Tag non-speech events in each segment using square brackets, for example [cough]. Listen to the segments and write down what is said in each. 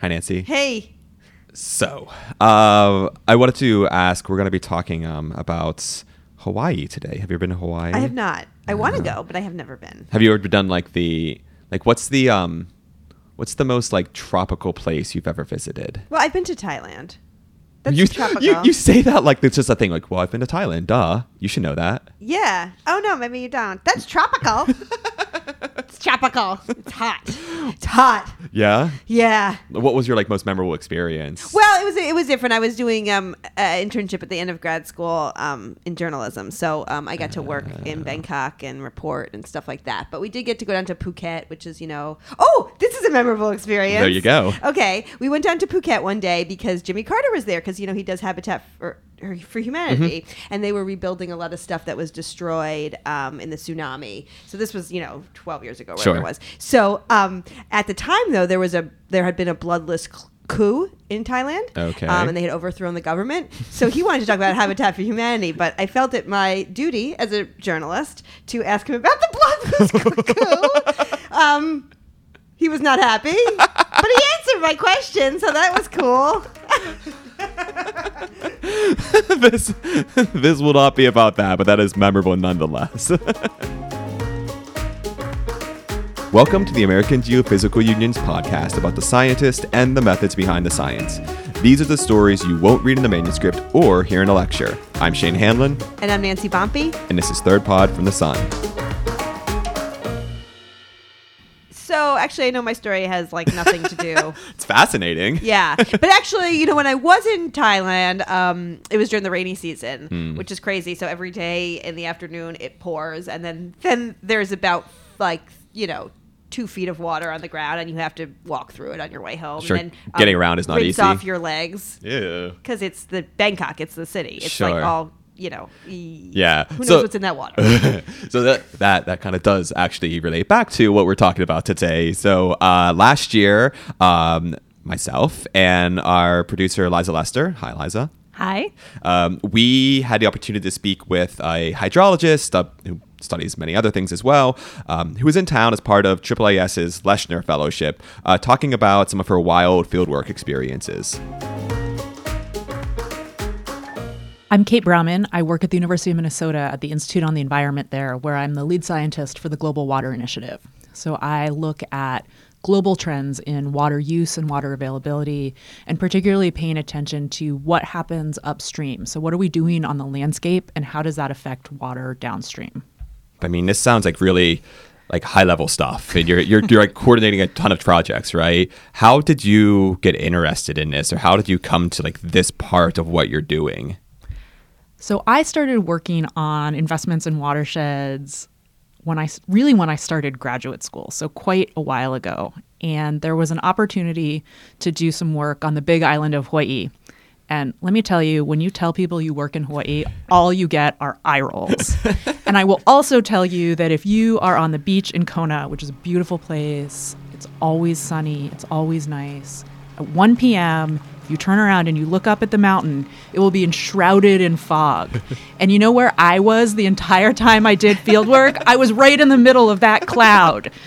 Hi, Nancy. Hey. So, uh, I wanted to ask. We're going to be talking um, about Hawaii today. Have you ever been to Hawaii? I have not. I want to go, but I have never been. Have you ever done like the like? What's the um, what's the most like tropical place you've ever visited? Well, I've been to Thailand. That's you, tropical. you you say that like it's just a thing. Like, well, I've been to Thailand. Duh, you should know that. yeah. Oh no, maybe you don't. That's tropical. [laughs] it's tropical. It's hot. It's hot. Yeah. Yeah. What was your like most memorable experience? Well, it was it was different. I was doing um an internship at the end of grad school um in journalism, so um I got to work Ah. in Bangkok and report and stuff like that. But we did get to go down to Phuket, which is you know oh this is a memorable experience. There you go. Okay, we went down to Phuket one day because Jimmy Carter was there because you know he does Habitat for for Humanity, Mm-hmm. and they were rebuilding a lot of stuff that was destroyed um, in the tsunami. So this was you know 12 years ago, whatever Sure. it was. So um, at the time though, there was a there had been a bloodless cl- coup in Thailand. Okay. Um, and they had overthrown the government. So he wanted to talk about Habitat for Humanity, but I felt it my duty as a journalist to ask him about the bloodless [laughs] coup. Um, he was not happy, but he answered my question, so that was cool. [laughs] [laughs] this this will not be about that, but that is memorable nonetheless. [laughs] Welcome to the American Geophysical Union's podcast about the scientist and the methods behind the science. These are the stories you won't read in the manuscript or hear in a lecture. I'm Shane Hanlon, And I'm Nancy Bompey. and this is Third Pod from the Sun. So actually, I know my story has like nothing to do. [laughs] It's fascinating. Yeah, [laughs] but actually, you know, when I was in Thailand, um, it was during the rainy season, Hmm. which is crazy. So every day in the afternoon it pours, and then then there's about like you know two feet of water on the ground, and you have to walk through it on your way home. Sure, and then, um, getting around is not rinse easy. off your legs Yeah. because it's the Bangkok, it's the city. It's Sure. like all you know. e- Yeah. Who knows So- what's in that water? [laughs] so that that that kind of does actually relate back to what we're talking about today. So uh, last year, um, myself and our producer Liza Lester, hi Liza, Hi. um, we had the opportunity to speak with a hydrologist uh, who studies many other things as well, um, who was in town as part of AAAS's Leshner Fellowship, uh, talking about some of her wild fieldwork experiences. I'm Kate Brauman. I work at the University of Minnesota at the Institute on the Environment there, where I'm the lead scientist for the Global Water Initiative. So I look at global trends in water use and water availability, and particularly paying attention to what happens upstream. So, what are we doing on the landscape, and how does that affect water downstream? I mean, this sounds like really like high level stuff, and you're you're you're like coordinating a ton of projects, right? How did you get interested in this, or how did you come to like this part of what you're doing? So I started working on investments in watersheds when I really when I started graduate school, so quite a while ago. And there was an opportunity to do some work on the big island of Hawaii. And let me tell you, when you tell people you work in Hawaii, all you get are eye rolls. [laughs] and I will also tell you that if you are on the beach in Kona, which is a beautiful place, it's always sunny, it's always nice. At 1 p.m., you turn around and you look up at the mountain, it will be enshrouded in fog. and you know where I was the entire time I did field work? I was right in the middle of that cloud. [laughs]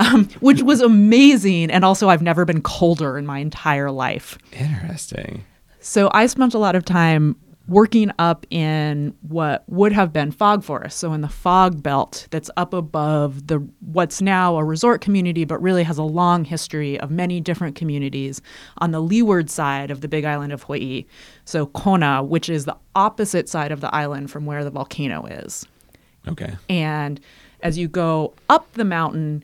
Um, which was amazing. And also, I've never been colder in my entire life. Interesting. So I spent a lot of time working up in what would have been fog forest. So in the fog belt that's up above the what's now a resort community, but really has a long history of many different communities on the leeward side of the big island of Hawaii. So Kona, which is the opposite side of the island from where the volcano is. Okay. And as you go up the mountain,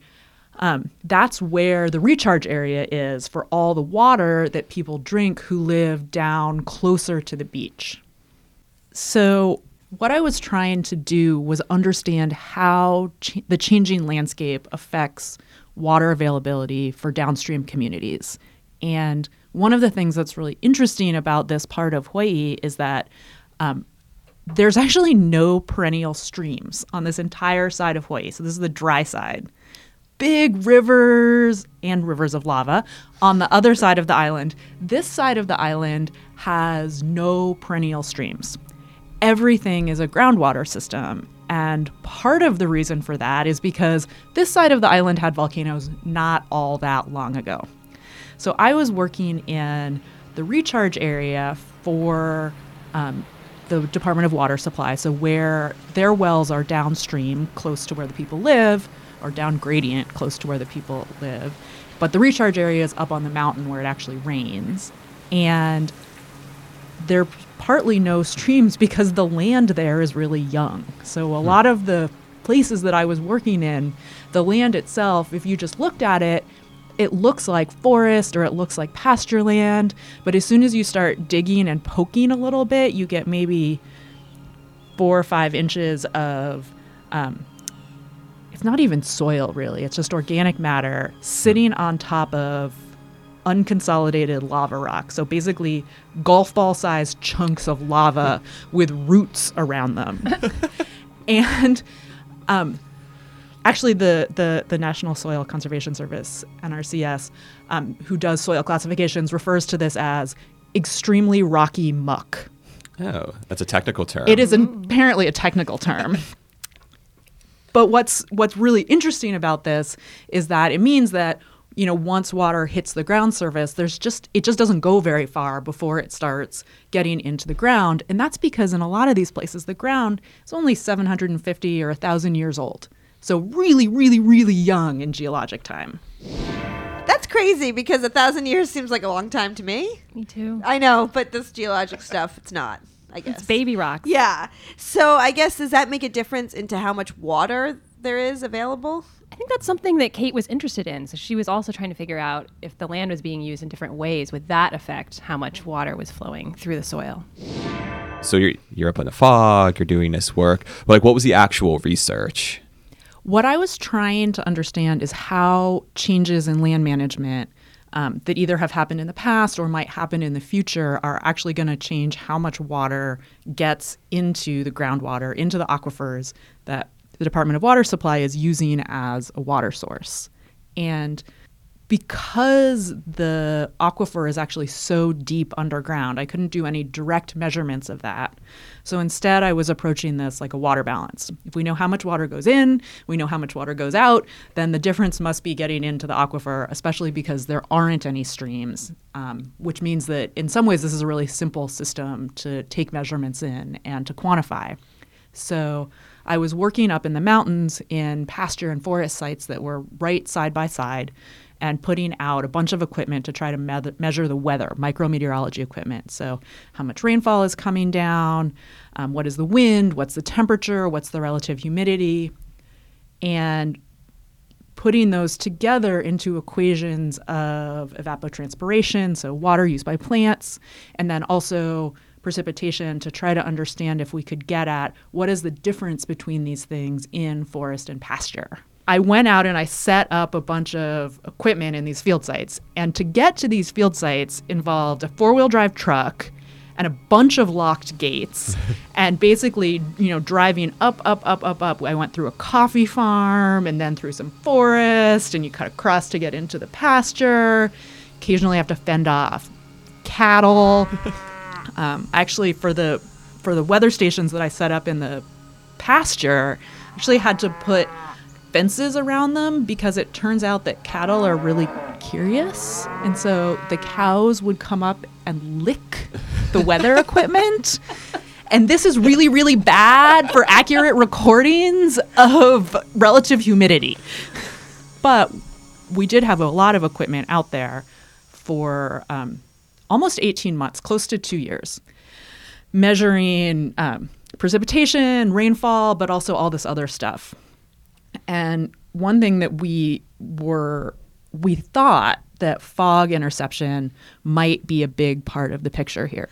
um, that's where the recharge area is for all the water that people drink who live down closer to the beach. So, what I was trying to do was understand how ch- the changing landscape affects water availability for downstream communities. And one of the things that's really interesting about this part of Hawaii is that um, there's actually no perennial streams on this entire side of Hawaii. So, this is the dry side. Big rivers and rivers of lava on the other side of the island. This side of the island has no perennial streams. Everything is a groundwater system. And part of the reason for that is because this side of the island had volcanoes not all that long ago. So I was working in the recharge area for um, the Department of Water Supply. So where their wells are downstream, close to where the people live, or down gradient, close to where the people live. But the recharge area is up on the mountain where it actually rains. And there are partly no streams because the land there is really young. So a lot of the places that I was working in, the land itself, if you just looked at it, it looks like forest or it looks like pasture land. But as soon as you start digging and poking a little bit, you get maybe four or five inches of. Um, it's not even soil, really. It's just organic matter sitting on top of unconsolidated lava rock. So basically, golf ball sized chunks of lava with roots around them. [laughs] and um, actually, the, the, the National Soil Conservation Service, NRCS, um, who does soil classifications, refers to this as extremely rocky muck. Oh, that's a technical term. It is an, apparently a technical term. but what's what's really interesting about this is that it means that you know once water hits the ground surface there's just it just doesn't go very far before it starts getting into the ground and that's because in a lot of these places the ground is only 750 or 1000 years old so really really really young in geologic time That's crazy because a thousand years seems like a long time to me. Me too. I know, but this geologic stuff, it's not. I guess It's baby rocks. Yeah. So I guess does that make a difference into how much water there is available? I think that's something that Kate was interested in. So she was also trying to figure out if the land was being used in different ways, would that affect how much water was flowing through the soil? so you're you're up in the fog. You're doing this work. But like, what was the actual research? What I was trying to understand is how changes in land management um, that either have happened in the past or might happen in the future are actually going to change how much water gets into the groundwater, into the aquifers that the Department of Water Supply is using as a water source. And because the aquifer is actually so deep underground, I couldn't do any direct measurements of that. So instead, I was approaching this like a water balance. If we know how much water goes in, we know how much water goes out, then the difference must be getting into the aquifer, especially because there aren't any streams, um, which means that in some ways, this is a really simple system to take measurements in and to quantify. So I was working up in the mountains in pasture and forest sites that were right side by side and putting out a bunch of equipment to try to me- measure the weather, micrometeorology equipment. So, how much rainfall is coming down, um, what is the wind, what's the temperature, what's the relative humidity, and putting those together into equations of evapotranspiration, so water used by plants, and then also precipitation to try to understand if we could get at what is the difference between these things in forest and pasture. I went out and I set up a bunch of equipment in these field sites. And to get to these field sites involved a four wheel drive truck and a bunch of locked gates [laughs] and basically, you know, driving up, up, up, up, up. I went through a coffee farm and then through some forest and you cut across to get into the pasture. Occasionally have to fend off cattle. [laughs] Um, actually, for the for the weather stations that I set up in the pasture, actually had to put fences around them because it turns out that cattle are really curious, and so the cows would come up and lick the weather [laughs] equipment. And this is really, really bad for accurate recordings of relative humidity. But we did have a lot of equipment out there for um, almost 18 months, close to two years, measuring um, precipitation, rainfall, but also all this other stuff. And one thing that we were, we thought that fog interception might be a big part of the picture here.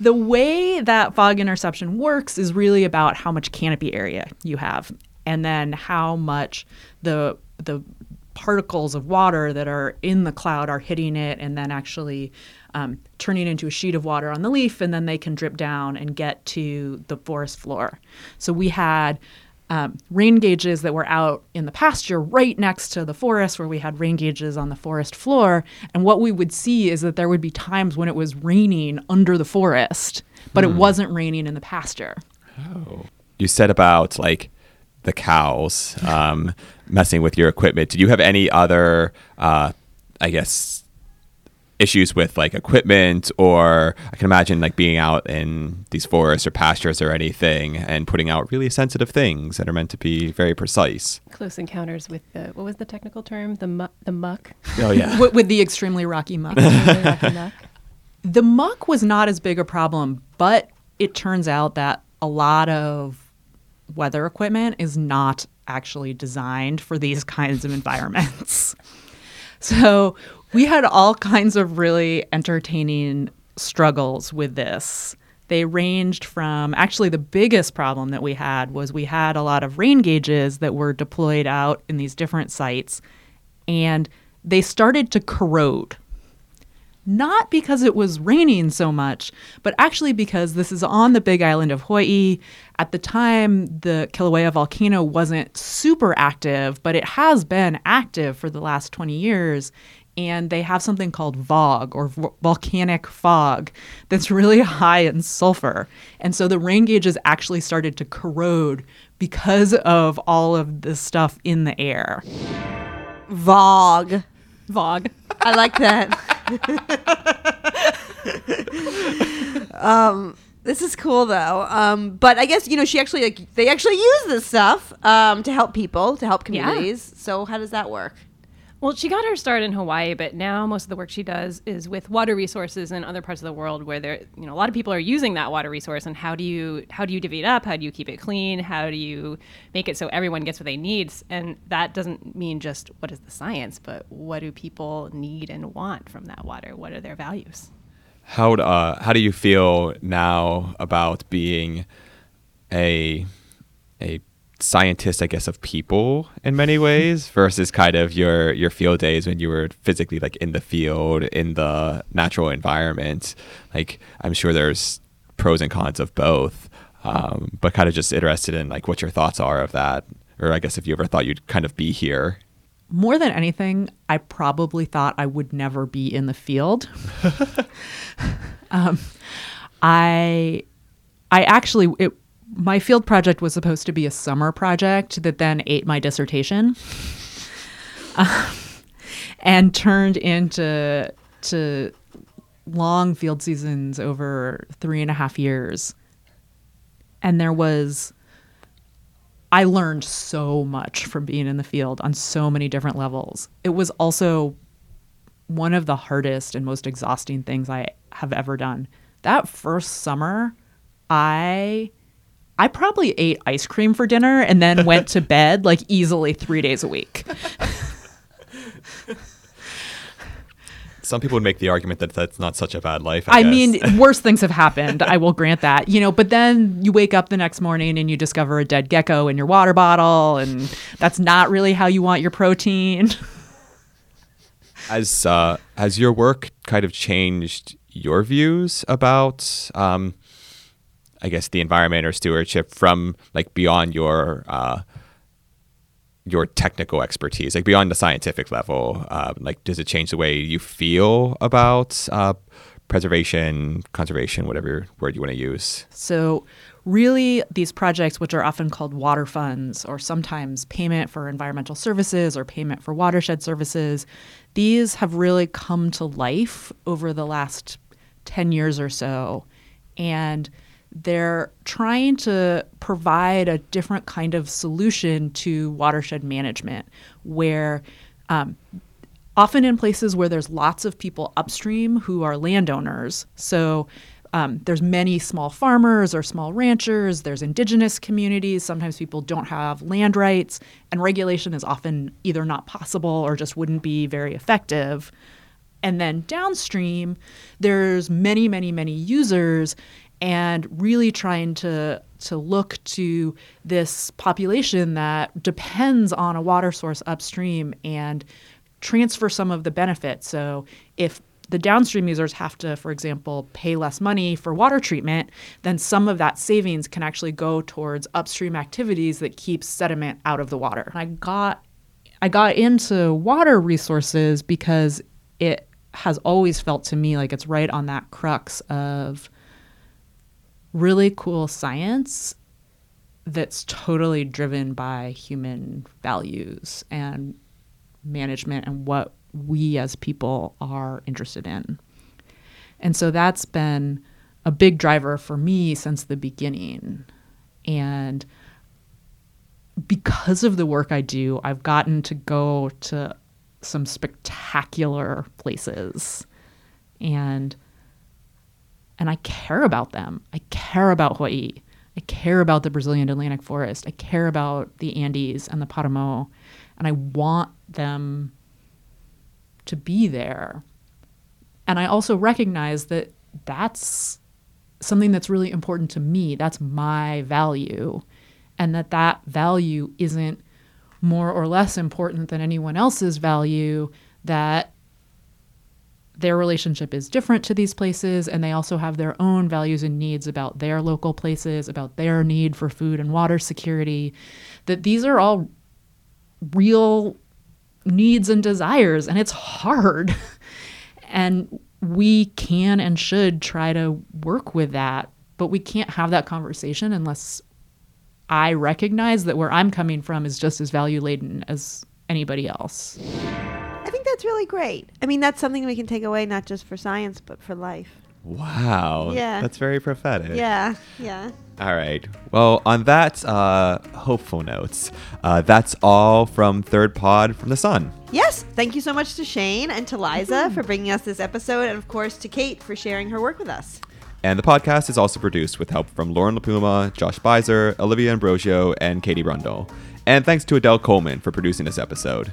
The way that fog interception works is really about how much canopy area you have and then how much the the particles of water that are in the cloud are hitting it and then actually um, turning into a sheet of water on the leaf, and then they can drip down and get to the forest floor. So we had um, rain gauges that were out in the pasture right next to the forest where we had rain gauges on the forest floor. And what we would see is that there would be times when it was raining under the forest, but it wasn't raining in the pasture. Oh. You said about like the cows um, messing with your equipment. Did you have any other, uh, I guess, issues with like equipment or I can imagine like being out in these forests or pastures or anything and putting out really sensitive things that are meant to be very precise. Close encounters with the what was the technical term? The mu- the muck. Oh yeah. [laughs] with, with the extremely rocky muck. [laughs] Rocky muck. the muck was not as big a problem, but it turns out that a lot of weather equipment is not actually designed for these [laughs] kinds of environments. [laughs] so we had all kinds of really entertaining struggles with this. They ranged from actually the biggest problem that we had was we had a lot of rain gauges that were deployed out in these different sites and they started to corrode not because it was raining so much, but actually because this is on the big island of Hawaii. At the time, the Kilauea volcano wasn't super active, but it has been active for the last 20 years. And they have something called VOG or v- volcanic fog that's [laughs] really high in sulfur. And so the rain gauges actually started to corrode because of all of the stuff in the air. VOG. VOG. I like that. [laughs] [laughs] um, this is cool though. Um, but I guess you know she actually like they actually use this stuff um, to help people, to help Yeah. communities. So how does that work? Well, she got her start in Hawaii, but now most of the work she does is with water resources in other parts of the world where there, you know, a lot of people are using that water resource. And how do you how do you divvy it up? How do you keep it clean? How do you make it so everyone gets what they need? And that doesn't mean just what is the science, but what do people need and want from that water? What are their values? How uh, how do you feel now about being a a scientist, I guess, of people in many ways [laughs] versus kind of your your field days when you were physically like in the field in the natural environment? Like I'm sure there's pros and cons of both, um, but kind of just interested in like what your thoughts are of that, or I guess if you ever thought you'd kind of be here. more than anything, I probably thought I would never be in the field. [laughs] [laughs] um, I, I actually, it, my field project was supposed to be a summer project that then ate my dissertation, um, and turned into to long field seasons over three and a half years. And there was I learned so much from being in the field on so many different levels. It was also one of the hardest and most exhausting things I have ever done. That first summer, I I probably ate ice cream for dinner and then went to [laughs] bed like easily 3 days a week. Some people would make the argument that that's not such a bad life. I guess. mean, [laughs] worse things have happened. I will grant that. You know, but then you wake up the next morning and you discover a dead gecko in your water bottle, and that's not really how you want your protein. [laughs] Has uh, has your work kind of changed your views about, um, I guess, the environment or stewardship from like beyond your uh, your technical expertise, like beyond the scientific level? Uh, like, does it change the way you feel about uh, preservation, conservation, whatever word you want to use? So, really, these projects, which are often called water funds or sometimes payment for environmental services or payment for watershed services, these have really come to life over the last 10 years or so. And they're trying to provide a different kind of solution to watershed management where um, often in places where there's lots of people upstream who are landowners. So um, there's many small farmers or small ranchers. There's indigenous communities. Sometimes people don't have land rights, and regulation is often either not possible or just wouldn't be very effective. And then downstream, there's many, many, many users, and really trying to to look to this population that depends on a water source upstream and transfer some of the benefits. So if the downstream users have to, for example, pay less money for water treatment, then some of that savings can actually go towards upstream activities that keep sediment out of the water. I got I got into water resources because it has always felt to me like it's right on that crux of really cool science that's totally driven by human values and management and what we as people are interested in. And so that's been a big driver for me since the beginning. And because of the work I do, I've gotten to go to some spectacular places. And and I care about them. I care about Hawaii. I care about the Brazilian Atlantic forest. I care about the Andes and the Paramo. And I want them to be there. And I also recognize that that's something that's really important to me. That's my value. And that that value isn't more or less important than anyone else's value, that their relationship is different to these places and they also have their own values and needs about their local places, about their need for food and water security, that these are all real needs and desires and it's hard. [laughs] and we can and should try to work with that, but we can't have that conversation unless I recognize that where I'm coming from is just as value laden as anybody else. I think that's really great. I mean, that's something we can take away not just for science, but for life. Wow. Yeah. That's very prophetic. Yeah, yeah. All right. Well, on that uh, hopeful notes, uh, that's all from Third Pod from the Sun. Yes, thank you so much to Shane and to Liza for bringing us this episode, and of course to Kate for sharing her work with us. And the podcast is also produced with help from Lauren Lipuma, Josh Speiser, Olivia Ambrosino, and Katie Broendel. And thanks to Adele Coleman for producing this episode.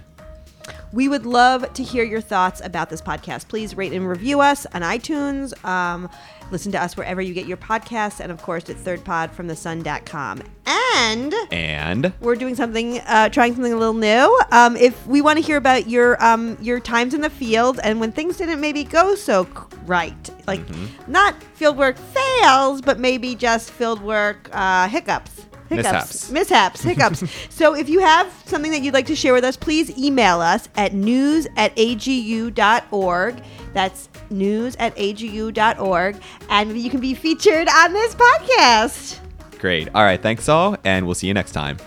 We would love to hear your thoughts about this podcast. Please rate and review us on iTunes. Um, listen to us wherever you get your podcasts, and of course at thirdpodfromthesun.com. And And we're doing something, uh, trying something a little new. Um, if we want to hear about your um, your times in the field and when things didn't maybe go so right, like not fieldwork fails, but maybe just fieldwork uh, hiccups. Mishaps. mishaps, hiccups. [laughs] so if you have something that you'd like to share with us, please email us at news at agu.org. That's news at agu.org. And you can be featured on this podcast. great. All right. Thanks all. And we'll see you next time.